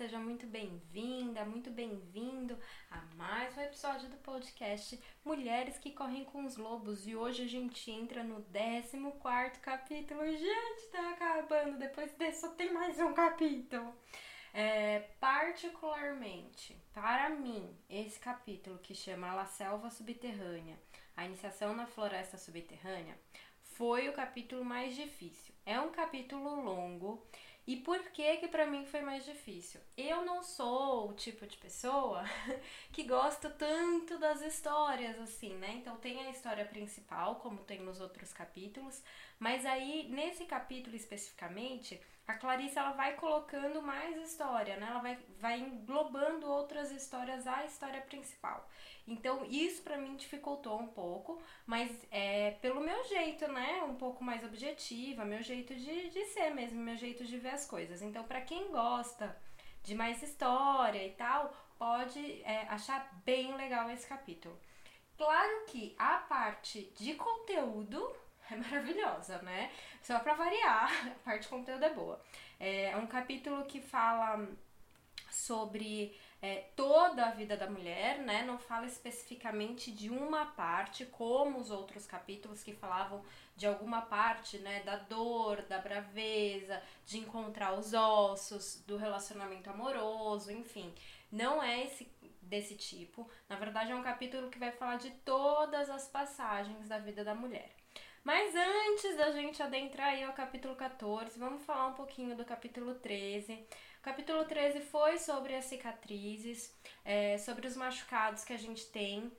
seja muito bem-vinda, muito bem-vindo a mais um episódio do podcast Mulheres que Correm com os Lobos. E hoje a gente entra no 14 capítulo. Gente, tá acabando, depois desse só tem mais um capítulo. É, particularmente, para mim, esse capítulo que chama La Selva Subterrânea, a iniciação na floresta subterrânea, foi o capítulo mais difícil. É um capítulo longo e por que que para mim foi mais difícil? Eu não sou o tipo de pessoa que gosta tanto das histórias assim, né? Então tem a história principal, como tem nos outros capítulos, mas aí nesse capítulo especificamente, a Clarice ela vai colocando mais história, né? Ela vai, vai englobando outras histórias à história principal. Então, isso para mim dificultou um pouco, mas é pelo meu jeito, né? Um pouco mais objetiva, meu jeito de, de ser mesmo, meu jeito de ver as coisas. Então, para quem gosta de mais história e tal, pode é, achar bem legal esse capítulo. Claro que a parte de conteúdo é maravilhosa, né? Só para variar, a parte de conteúdo é boa. É um capítulo que fala sobre é, toda a vida da mulher, né? Não fala especificamente de uma parte, como os outros capítulos que falavam de alguma parte, né? Da dor, da braveza, de encontrar os ossos, do relacionamento amoroso, enfim. Não é esse desse tipo. Na verdade, é um capítulo que vai falar de todas as passagens da vida da mulher. Mas antes da gente adentrar aí ao capítulo 14, vamos falar um pouquinho do capítulo 13. O capítulo 13 foi sobre as cicatrizes, é, sobre os machucados que a gente tem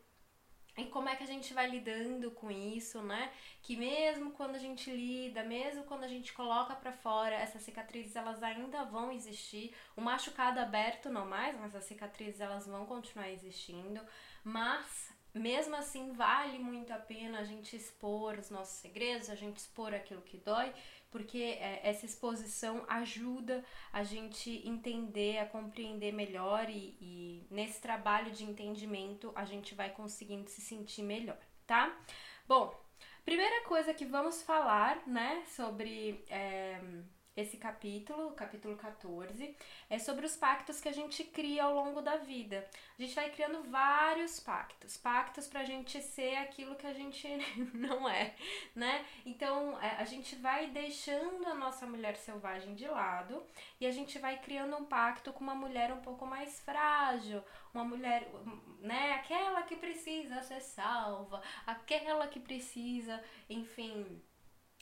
e como é que a gente vai lidando com isso, né? Que mesmo quando a gente lida, mesmo quando a gente coloca para fora, essas cicatrizes elas ainda vão existir. O machucado aberto não mais, mas as cicatrizes elas vão continuar existindo. Mas mesmo assim vale muito a pena a gente expor os nossos segredos, a gente expor aquilo que dói porque é, essa exposição ajuda a gente entender, a compreender melhor e, e, nesse trabalho de entendimento a gente vai conseguindo se sentir melhor, tá? Bom, primeira coisa que vamos falar, né, sobre é, esse capítulo, capítulo 14, é sobre os pactos que a gente cria ao longo da vida. A gente vai criando vários pactos, pactos pra gente ser aquilo que a gente não é, né? Então, é, a gente vai deixando a nossa mulher selvagem de lado e a gente vai criando um pacto com uma mulher um pouco mais frágil, uma mulher, né, aquela que precisa ser salva, aquela que precisa, enfim,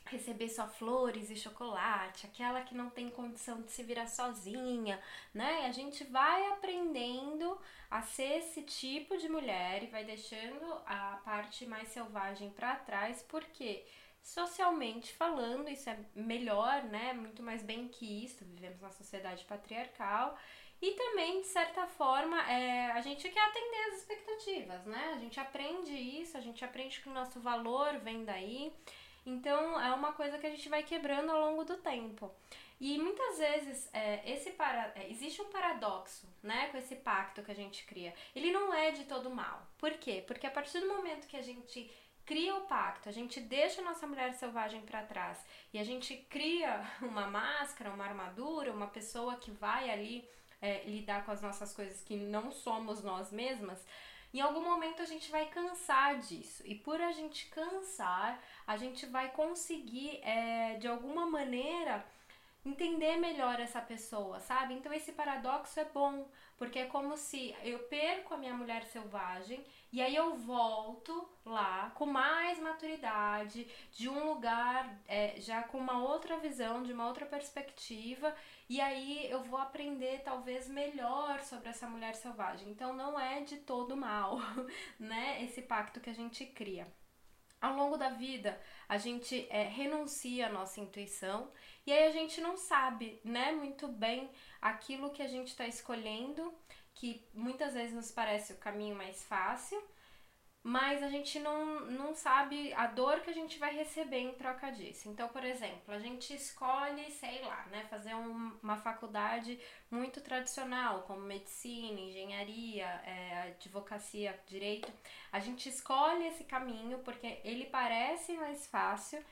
receber só flores e chocolate, aquela que não tem condição de se virar sozinha, né? A gente vai aprendendo a ser esse tipo de mulher e vai deixando a parte mais selvagem para trás, porque socialmente falando, isso é melhor, né? Muito mais bem que isso. Vivemos numa sociedade patriarcal. E também, de certa forma, é, a gente quer atender as expectativas, né? A gente aprende isso, a gente aprende que o nosso valor vem daí. Então é uma coisa que a gente vai quebrando ao longo do tempo. E muitas vezes é, esse para... É, existe um paradoxo né, com esse pacto que a gente cria. Ele não é de todo mal. Por quê? Porque a partir do momento que a gente cria o pacto, a gente deixa a nossa mulher selvagem para trás e a gente cria uma máscara, uma armadura, uma pessoa que vai ali é, lidar com as nossas coisas que não somos nós mesmas, em algum momento a gente vai cansar disso. E por a gente cansar, a gente vai conseguir, é, de alguma maneira, entender melhor essa pessoa, sabe? Então esse paradoxo é bom, porque é como se eu perco a minha mulher selvagem e aí eu volto lá com mais maturidade, de um lugar é, já com uma outra visão, de uma outra perspectiva, e aí eu vou aprender talvez melhor sobre essa mulher selvagem. Então não é de todo mal, né? Esse pacto que a gente cria. Ao longo da vida, a gente é, renuncia à nossa intuição e aí a gente não sabe, né, muito bem aquilo que a gente está escolhendo, que muitas vezes nos parece o caminho mais fácil, mas a gente não, não sabe a dor que a gente vai receber em troca disso. Então, por exemplo, a gente escolhe, sei lá, né, fazer um, uma faculdade muito tradicional, como medicina, engenharia, é, advocacia, direito. A gente escolhe esse caminho porque ele parece mais fácil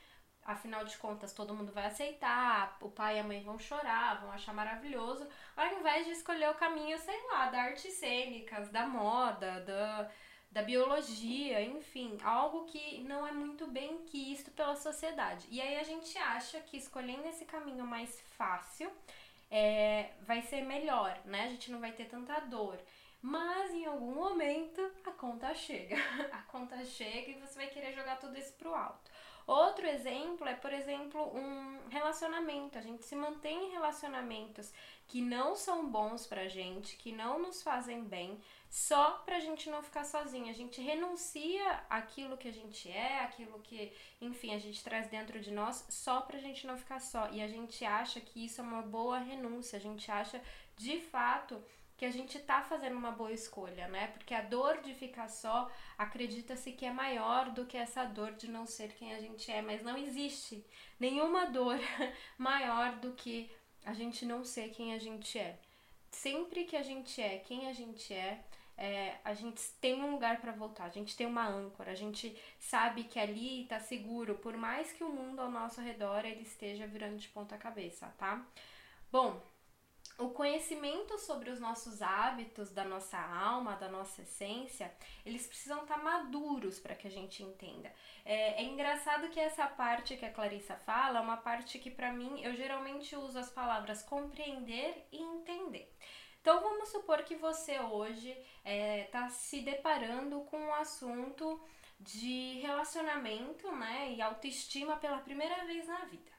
afinal de contas todo mundo vai aceitar, o pai e a mãe vão chorar, vão achar maravilhoso, ao invés de escolher o caminho, sei lá, da artes cênicas, da moda, da, da biologia, enfim, algo que não é muito bem quisto pela sociedade. E aí a gente acha que escolhendo esse caminho mais fácil é, vai ser melhor, né? A gente não vai ter tanta dor. Mas em algum momento a conta chega. A conta chega e você vai querer jogar tudo isso pro alto. Outro exemplo é, por exemplo, um relacionamento. A gente se mantém em relacionamentos que não são bons pra gente, que não nos fazem bem, só pra gente não ficar sozinha. A gente renuncia aquilo que a gente é, aquilo que, enfim, a gente traz dentro de nós, só pra gente não ficar só. E a gente acha que isso é uma boa renúncia, a gente acha de fato que a gente tá fazendo uma boa escolha, né? Porque a dor de ficar só acredita-se que é maior do que essa dor de não ser quem a gente é, mas não existe nenhuma dor maior do que a gente não ser quem a gente é. Sempre que a gente é quem a gente é, é a gente tem um lugar para voltar, a gente tem uma âncora, a gente sabe que ali tá seguro, por mais que o mundo ao nosso redor ele esteja virando de ponta cabeça, tá? Bom, o conhecimento sobre os nossos hábitos, da nossa alma, da nossa essência, eles precisam estar maduros para que a gente entenda. É, é, engraçado que essa parte que a Clarissa fala é uma parte que, para mim, eu geralmente uso as palavras compreender e entender. Então, vamos supor que você hoje está é, tá se deparando com um assunto de relacionamento né, e autoestima pela primeira vez na vida.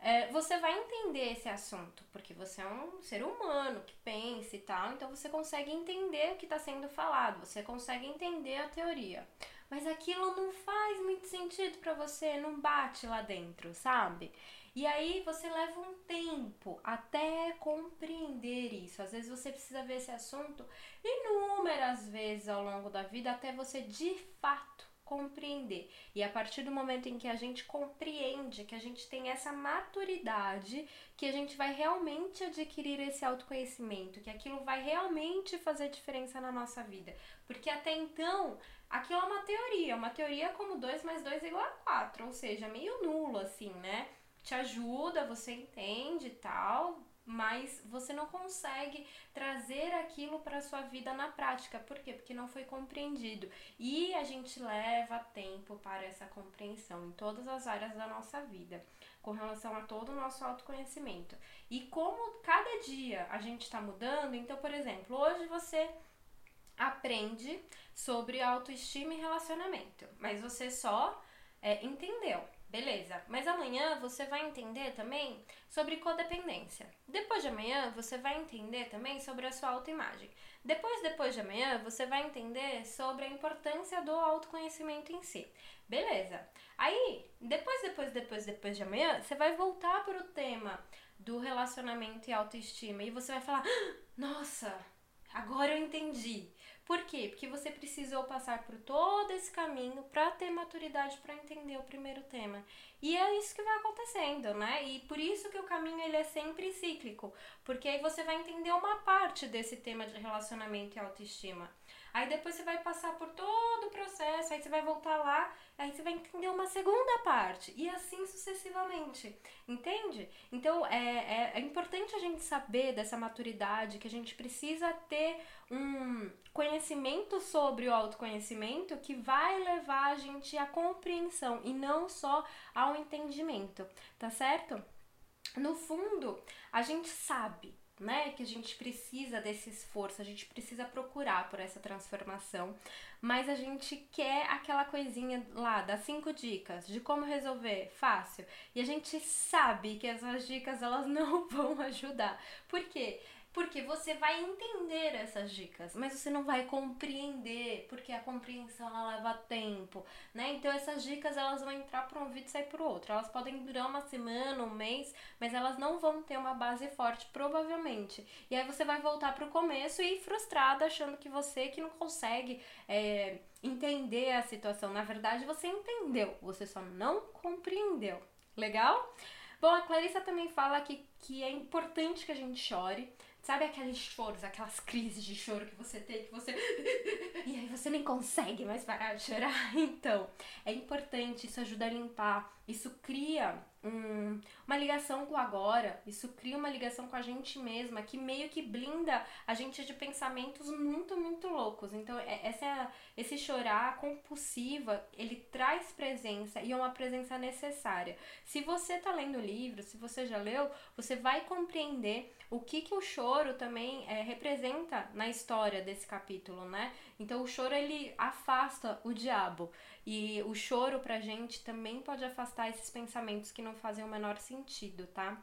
É, você vai entender esse assunto, porque você é um ser humano que pensa e tal, então você consegue entender o que está sendo falado, você consegue entender a teoria. Mas aquilo não faz muito sentido para você, não bate lá dentro, sabe? E aí você leva um tempo até compreender isso. Às vezes você precisa ver esse assunto inúmeras vezes ao longo da vida até você de fato compreender. E a partir do momento em que a gente compreende, que a gente tem essa maturidade, que a gente vai realmente adquirir esse autoconhecimento, que aquilo vai realmente fazer diferença na nossa vida. Porque até então, aquilo é uma teoria, uma teoria como 2 mais 2 é igual a 4, ou seja, meio nulo assim, né? Te ajuda, você entende e tal, mas você não consegue trazer aquilo para sua vida na prática. Por quê? Porque não foi compreendido. E a gente leva tempo para essa compreensão em todas as áreas da nossa vida, com relação a todo o nosso autoconhecimento. E como cada dia a gente está mudando, então, por exemplo, hoje você aprende sobre autoestima e relacionamento, mas você só é, entendeu. Beleza, mas amanhã você vai entender também sobre codependência. Depois de amanhã você vai entender também sobre a sua autoimagem. Depois, depois de amanhã, você vai entender sobre a importância do autoconhecimento em si. Beleza. Aí, depois, depois, depois, depois de amanhã, você vai voltar para o tema do relacionamento e autoestima e você vai falar: ah, "Nossa, agora eu entendi". Por quê? Porque você precisou passar por todo esse caminho para ter maturidade para entender o primeiro tema. E é isso que vai acontecendo, né? E por isso que o caminho ele é sempre cíclico, porque aí você vai entender uma parte desse tema de relacionamento e autoestima. Aí depois você vai passar por todo o processo, aí você vai voltar lá, aí você vai entender uma segunda parte, e assim sucessivamente. Entende? Então é, é, é importante a gente saber dessa maturidade, que a gente precisa ter um conhecimento sobre o autoconhecimento que vai levar a gente à compreensão e não só ao entendimento, tá certo? No fundo, a gente sabe né? Que a gente precisa desse esforço, a gente precisa procurar por essa transformação, mas a gente quer aquela coisinha lá das cinco dicas de como resolver fácil e a gente sabe que essas dicas elas não vão ajudar. Por quê? Porque você vai entender essas dicas, mas você não vai compreender, porque a compreensão ela leva tempo, né? Então essas dicas elas vão entrar por um ouvido e sair por outro. Elas podem durar uma semana, um mês, mas elas não vão ter uma base forte, provavelmente. E aí você vai voltar pro começo e ir frustrada, achando que você que não consegue é, entender a situação. Na verdade, você entendeu, você só não compreendeu. Legal? Bom, a Clarissa também fala que, que é importante que a gente chore, Sabe aqueles choros, aquelas crises de choro que você tem, que você. e aí você nem consegue mais parar de chorar? Então, é importante, isso ajuda a limpar, isso cria um, uma ligação com o agora, isso cria uma ligação com a gente mesma, que meio que blinda a gente de pensamentos muito, muito loucos. Então, é, essa, é esse chorar compulsiva, ele traz presença e é uma presença necessária. Se você tá lendo o livro, se você já leu, você vai compreender o que, que o choro também é, representa na história desse capítulo, né? Então, o choro, ele afasta o diabo. E o choro pra gente também pode afastar esses pensamentos que não fazem o menor sentido, tá?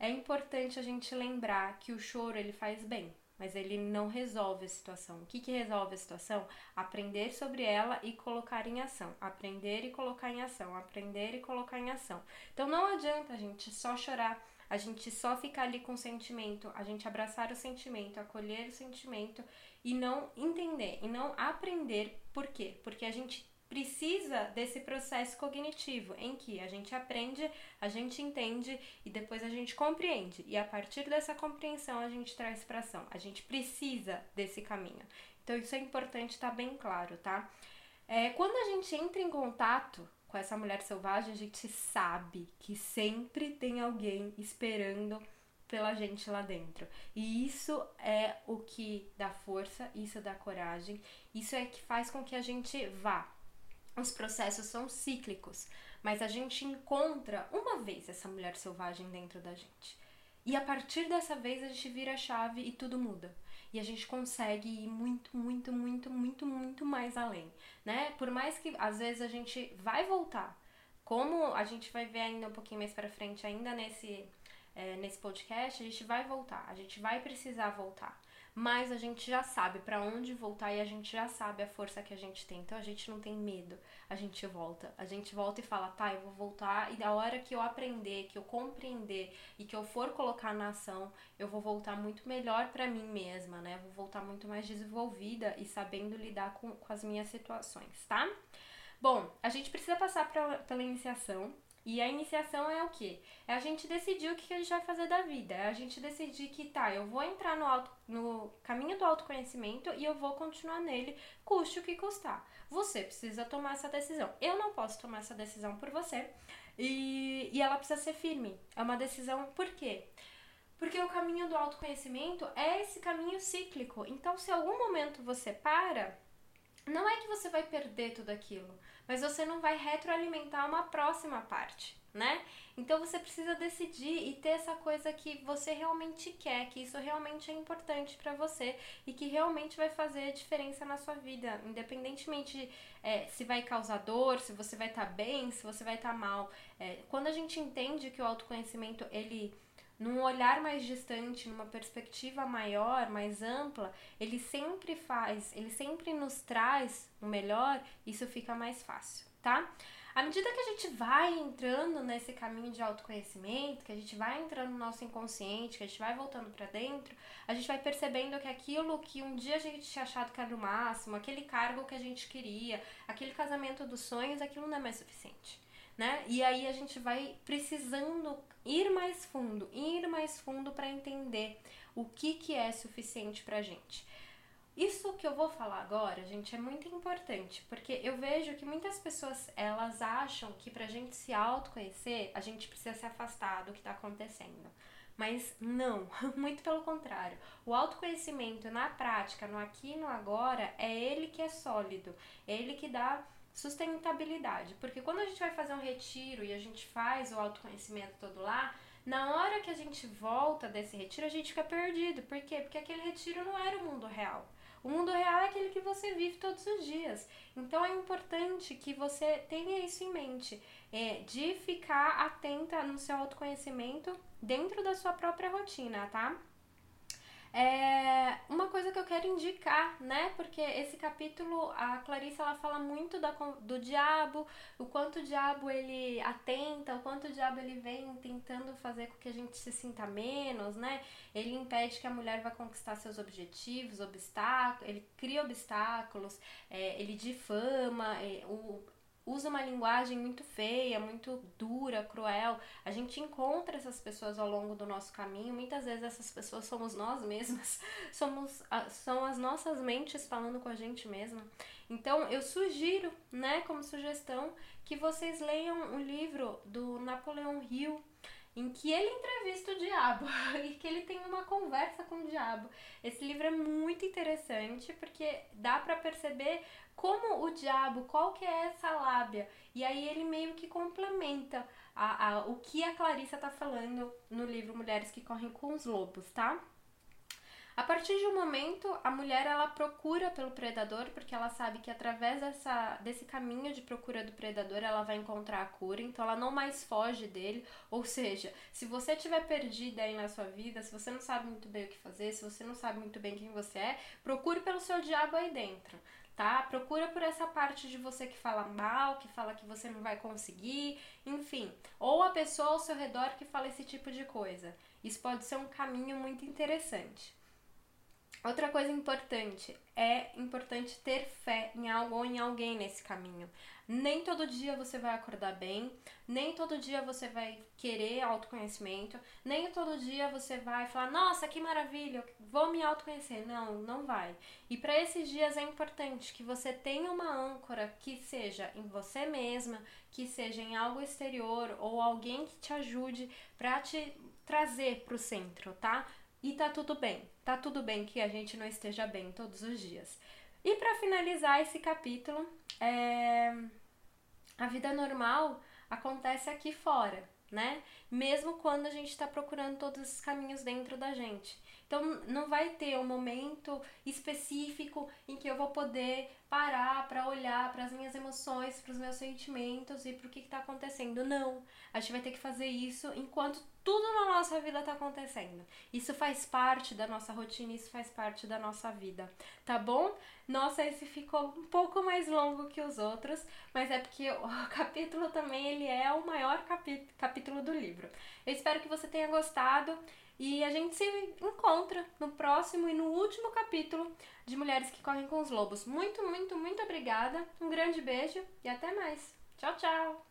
É importante a gente lembrar que o choro ele faz bem, mas ele não resolve a situação. O que, que resolve a situação? Aprender sobre ela e colocar em ação. Aprender e colocar em ação. Aprender e colocar em ação. Então não adianta a gente só chorar, a gente só ficar ali com o sentimento, a gente abraçar o sentimento, acolher o sentimento e não entender e não aprender. Por quê? Porque a gente precisa desse processo cognitivo em que a gente aprende, a gente entende e depois a gente compreende. E a partir dessa compreensão a gente traz para ação. A gente precisa desse caminho. Então isso é importante estar tá bem claro, tá? É, quando a gente entra em contato com essa mulher selvagem, a gente sabe que sempre tem alguém esperando pela gente lá dentro. E isso é o que dá força, isso dá coragem, isso é que faz com que a gente vá os processos são cíclicos, mas a gente encontra uma vez essa mulher selvagem dentro da gente. E a partir dessa vez a gente vira a chave e tudo muda. E a gente consegue ir muito, muito, muito, muito, muito mais além, né? Por mais que às vezes a gente vai voltar, como a gente vai ver ainda um pouquinho mais para frente, ainda nesse, é, nesse podcast, a gente vai voltar, a gente vai precisar voltar mas a gente já sabe para onde voltar e a gente já sabe a força que a gente tem. Então a gente não tem medo, a gente volta. A gente volta e fala, tá, eu vou voltar e da hora que eu aprender, que eu compreender e que eu for colocar na ação, eu vou voltar muito melhor para mim mesma, né? Vou voltar muito mais desenvolvida e sabendo lidar com, com as minhas situações, tá? Bom, a gente precisa passar pra, pela iniciação, e a iniciação é o quê? É a gente decidir o que a gente vai fazer da vida. É a gente decidir que, tá, eu vou entrar no, auto, no caminho do autoconhecimento e eu vou continuar nele, custe o que custar. Você precisa tomar essa decisão. Eu não posso tomar essa decisão por você. E, e ela precisa ser firme. É uma decisão, por quê? Porque o caminho do autoconhecimento é esse caminho cíclico. Então, se algum momento você para, não é que você vai perder tudo aquilo mas você não vai retroalimentar uma próxima parte, né? Então você precisa decidir e ter essa coisa que você realmente quer, que isso realmente é importante para você e que realmente vai fazer diferença na sua vida, independentemente é, se vai causar dor, se você vai estar tá bem, se você vai estar tá mal. É, quando a gente entende que o autoconhecimento ele num olhar mais distante, numa perspectiva maior, mais ampla, ele sempre faz, ele sempre nos traz o melhor, isso fica mais fácil, tá? À medida que a gente vai entrando nesse caminho de autoconhecimento, que a gente vai entrando no nosso inconsciente, que a gente vai voltando para dentro, a gente vai percebendo que aquilo que um dia a gente tinha achado que era o máximo, aquele cargo que a gente queria, aquele casamento dos sonhos, aquilo não é mais suficiente né? E aí a gente vai precisando ir mais fundo, ir mais fundo para entender o que que é suficiente pra gente. Isso que eu vou falar agora, gente, é muito importante, porque eu vejo que muitas pessoas, elas acham que pra gente se autoconhecer, a gente precisa se afastar do que tá acontecendo. Mas não, muito pelo contrário. O autoconhecimento na prática, no aqui e no agora, é ele que é sólido, é ele que dá sustentabilidade. Porque quando a gente vai fazer um retiro e a gente faz o autoconhecimento todo lá, na hora que a gente volta desse retiro, a gente fica perdido. Por quê? Porque aquele retiro não era o mundo real. O mundo real é aquele que você vive todos os dias. Então é importante que você tenha isso em mente, é, de ficar atenta no seu autoconhecimento dentro da sua própria rotina, tá? É uma coisa que eu quero indicar, né? Porque esse capítulo, a Clarice ela fala muito da, do diabo, o quanto o diabo ele atenta, o quanto o diabo ele vem tentando fazer com que a gente se sinta menos, né? Ele impede que a mulher vá conquistar seus objetivos, obstáculos, ele cria obstáculos, é, ele difama, é, o, usa uma linguagem muito feia, muito dura, cruel. A gente encontra essas pessoas ao longo do nosso caminho. Muitas vezes essas pessoas somos nós mesmas, somos são as nossas mentes falando com a gente mesma. Então eu sugiro, né, como sugestão, que vocês leiam o livro do Napoleão Hill em que ele entrevista o diabo e que ele tem uma conversa com o diabo. Esse livro é muito interessante porque dá para perceber como o diabo, qual que é essa lábia. E aí ele meio que complementa a, a, o que a Clarissa tá falando no livro Mulheres que Correm com os Lobos, tá? A partir de um momento, a mulher ela procura pelo predador porque ela sabe que através dessa, desse caminho de procura do predador ela vai encontrar a cura, então ela não mais foge dele. Ou seja, se você estiver perdida aí na sua vida, se você não sabe muito bem o que fazer, se você não sabe muito bem quem você é, procure pelo seu diabo aí dentro tá? Procura por essa parte de você que fala mal, que fala que você não vai conseguir, enfim. Ou a pessoa ao seu redor que fala esse tipo de coisa. Isso pode ser um caminho muito interessante. Outra coisa importante, é importante ter fé em algo ou em alguém nesse caminho. Nem todo dia você vai acordar bem, nem todo dia você vai querer autoconhecimento, nem todo dia você vai falar, nossa, que maravilha, vou me autoconhecer. Não, não vai. E para esses dias é importante que você tenha uma âncora que seja em você mesma, que seja em algo exterior ou alguém que te ajude para te trazer para o centro, tá? E tá tudo bem. Tá tudo bem que a gente não esteja bem todos os dias. E para finalizar esse capítulo, é... a vida normal acontece aqui fora, né? Mesmo quando a gente está procurando todos esses caminhos dentro da gente. Então não vai ter um momento específico em que eu vou poder parar para olhar para as minhas emoções, para os meus sentimentos e para o que está acontecendo. Não. A gente vai ter que fazer isso enquanto tudo na nossa vida está acontecendo. Isso faz parte da nossa rotina, isso faz parte da nossa vida, tá bom? Nossa, esse ficou um pouco mais longo que os outros, mas é porque o capítulo também ele é o maior capítulo do livro. Eu espero que você tenha gostado e a gente se encontra no próximo e no último capítulo de Mulheres que Correm com os Lobos. Muito, muito, muito obrigada. Um grande beijo e até mais. Tchau, tchau!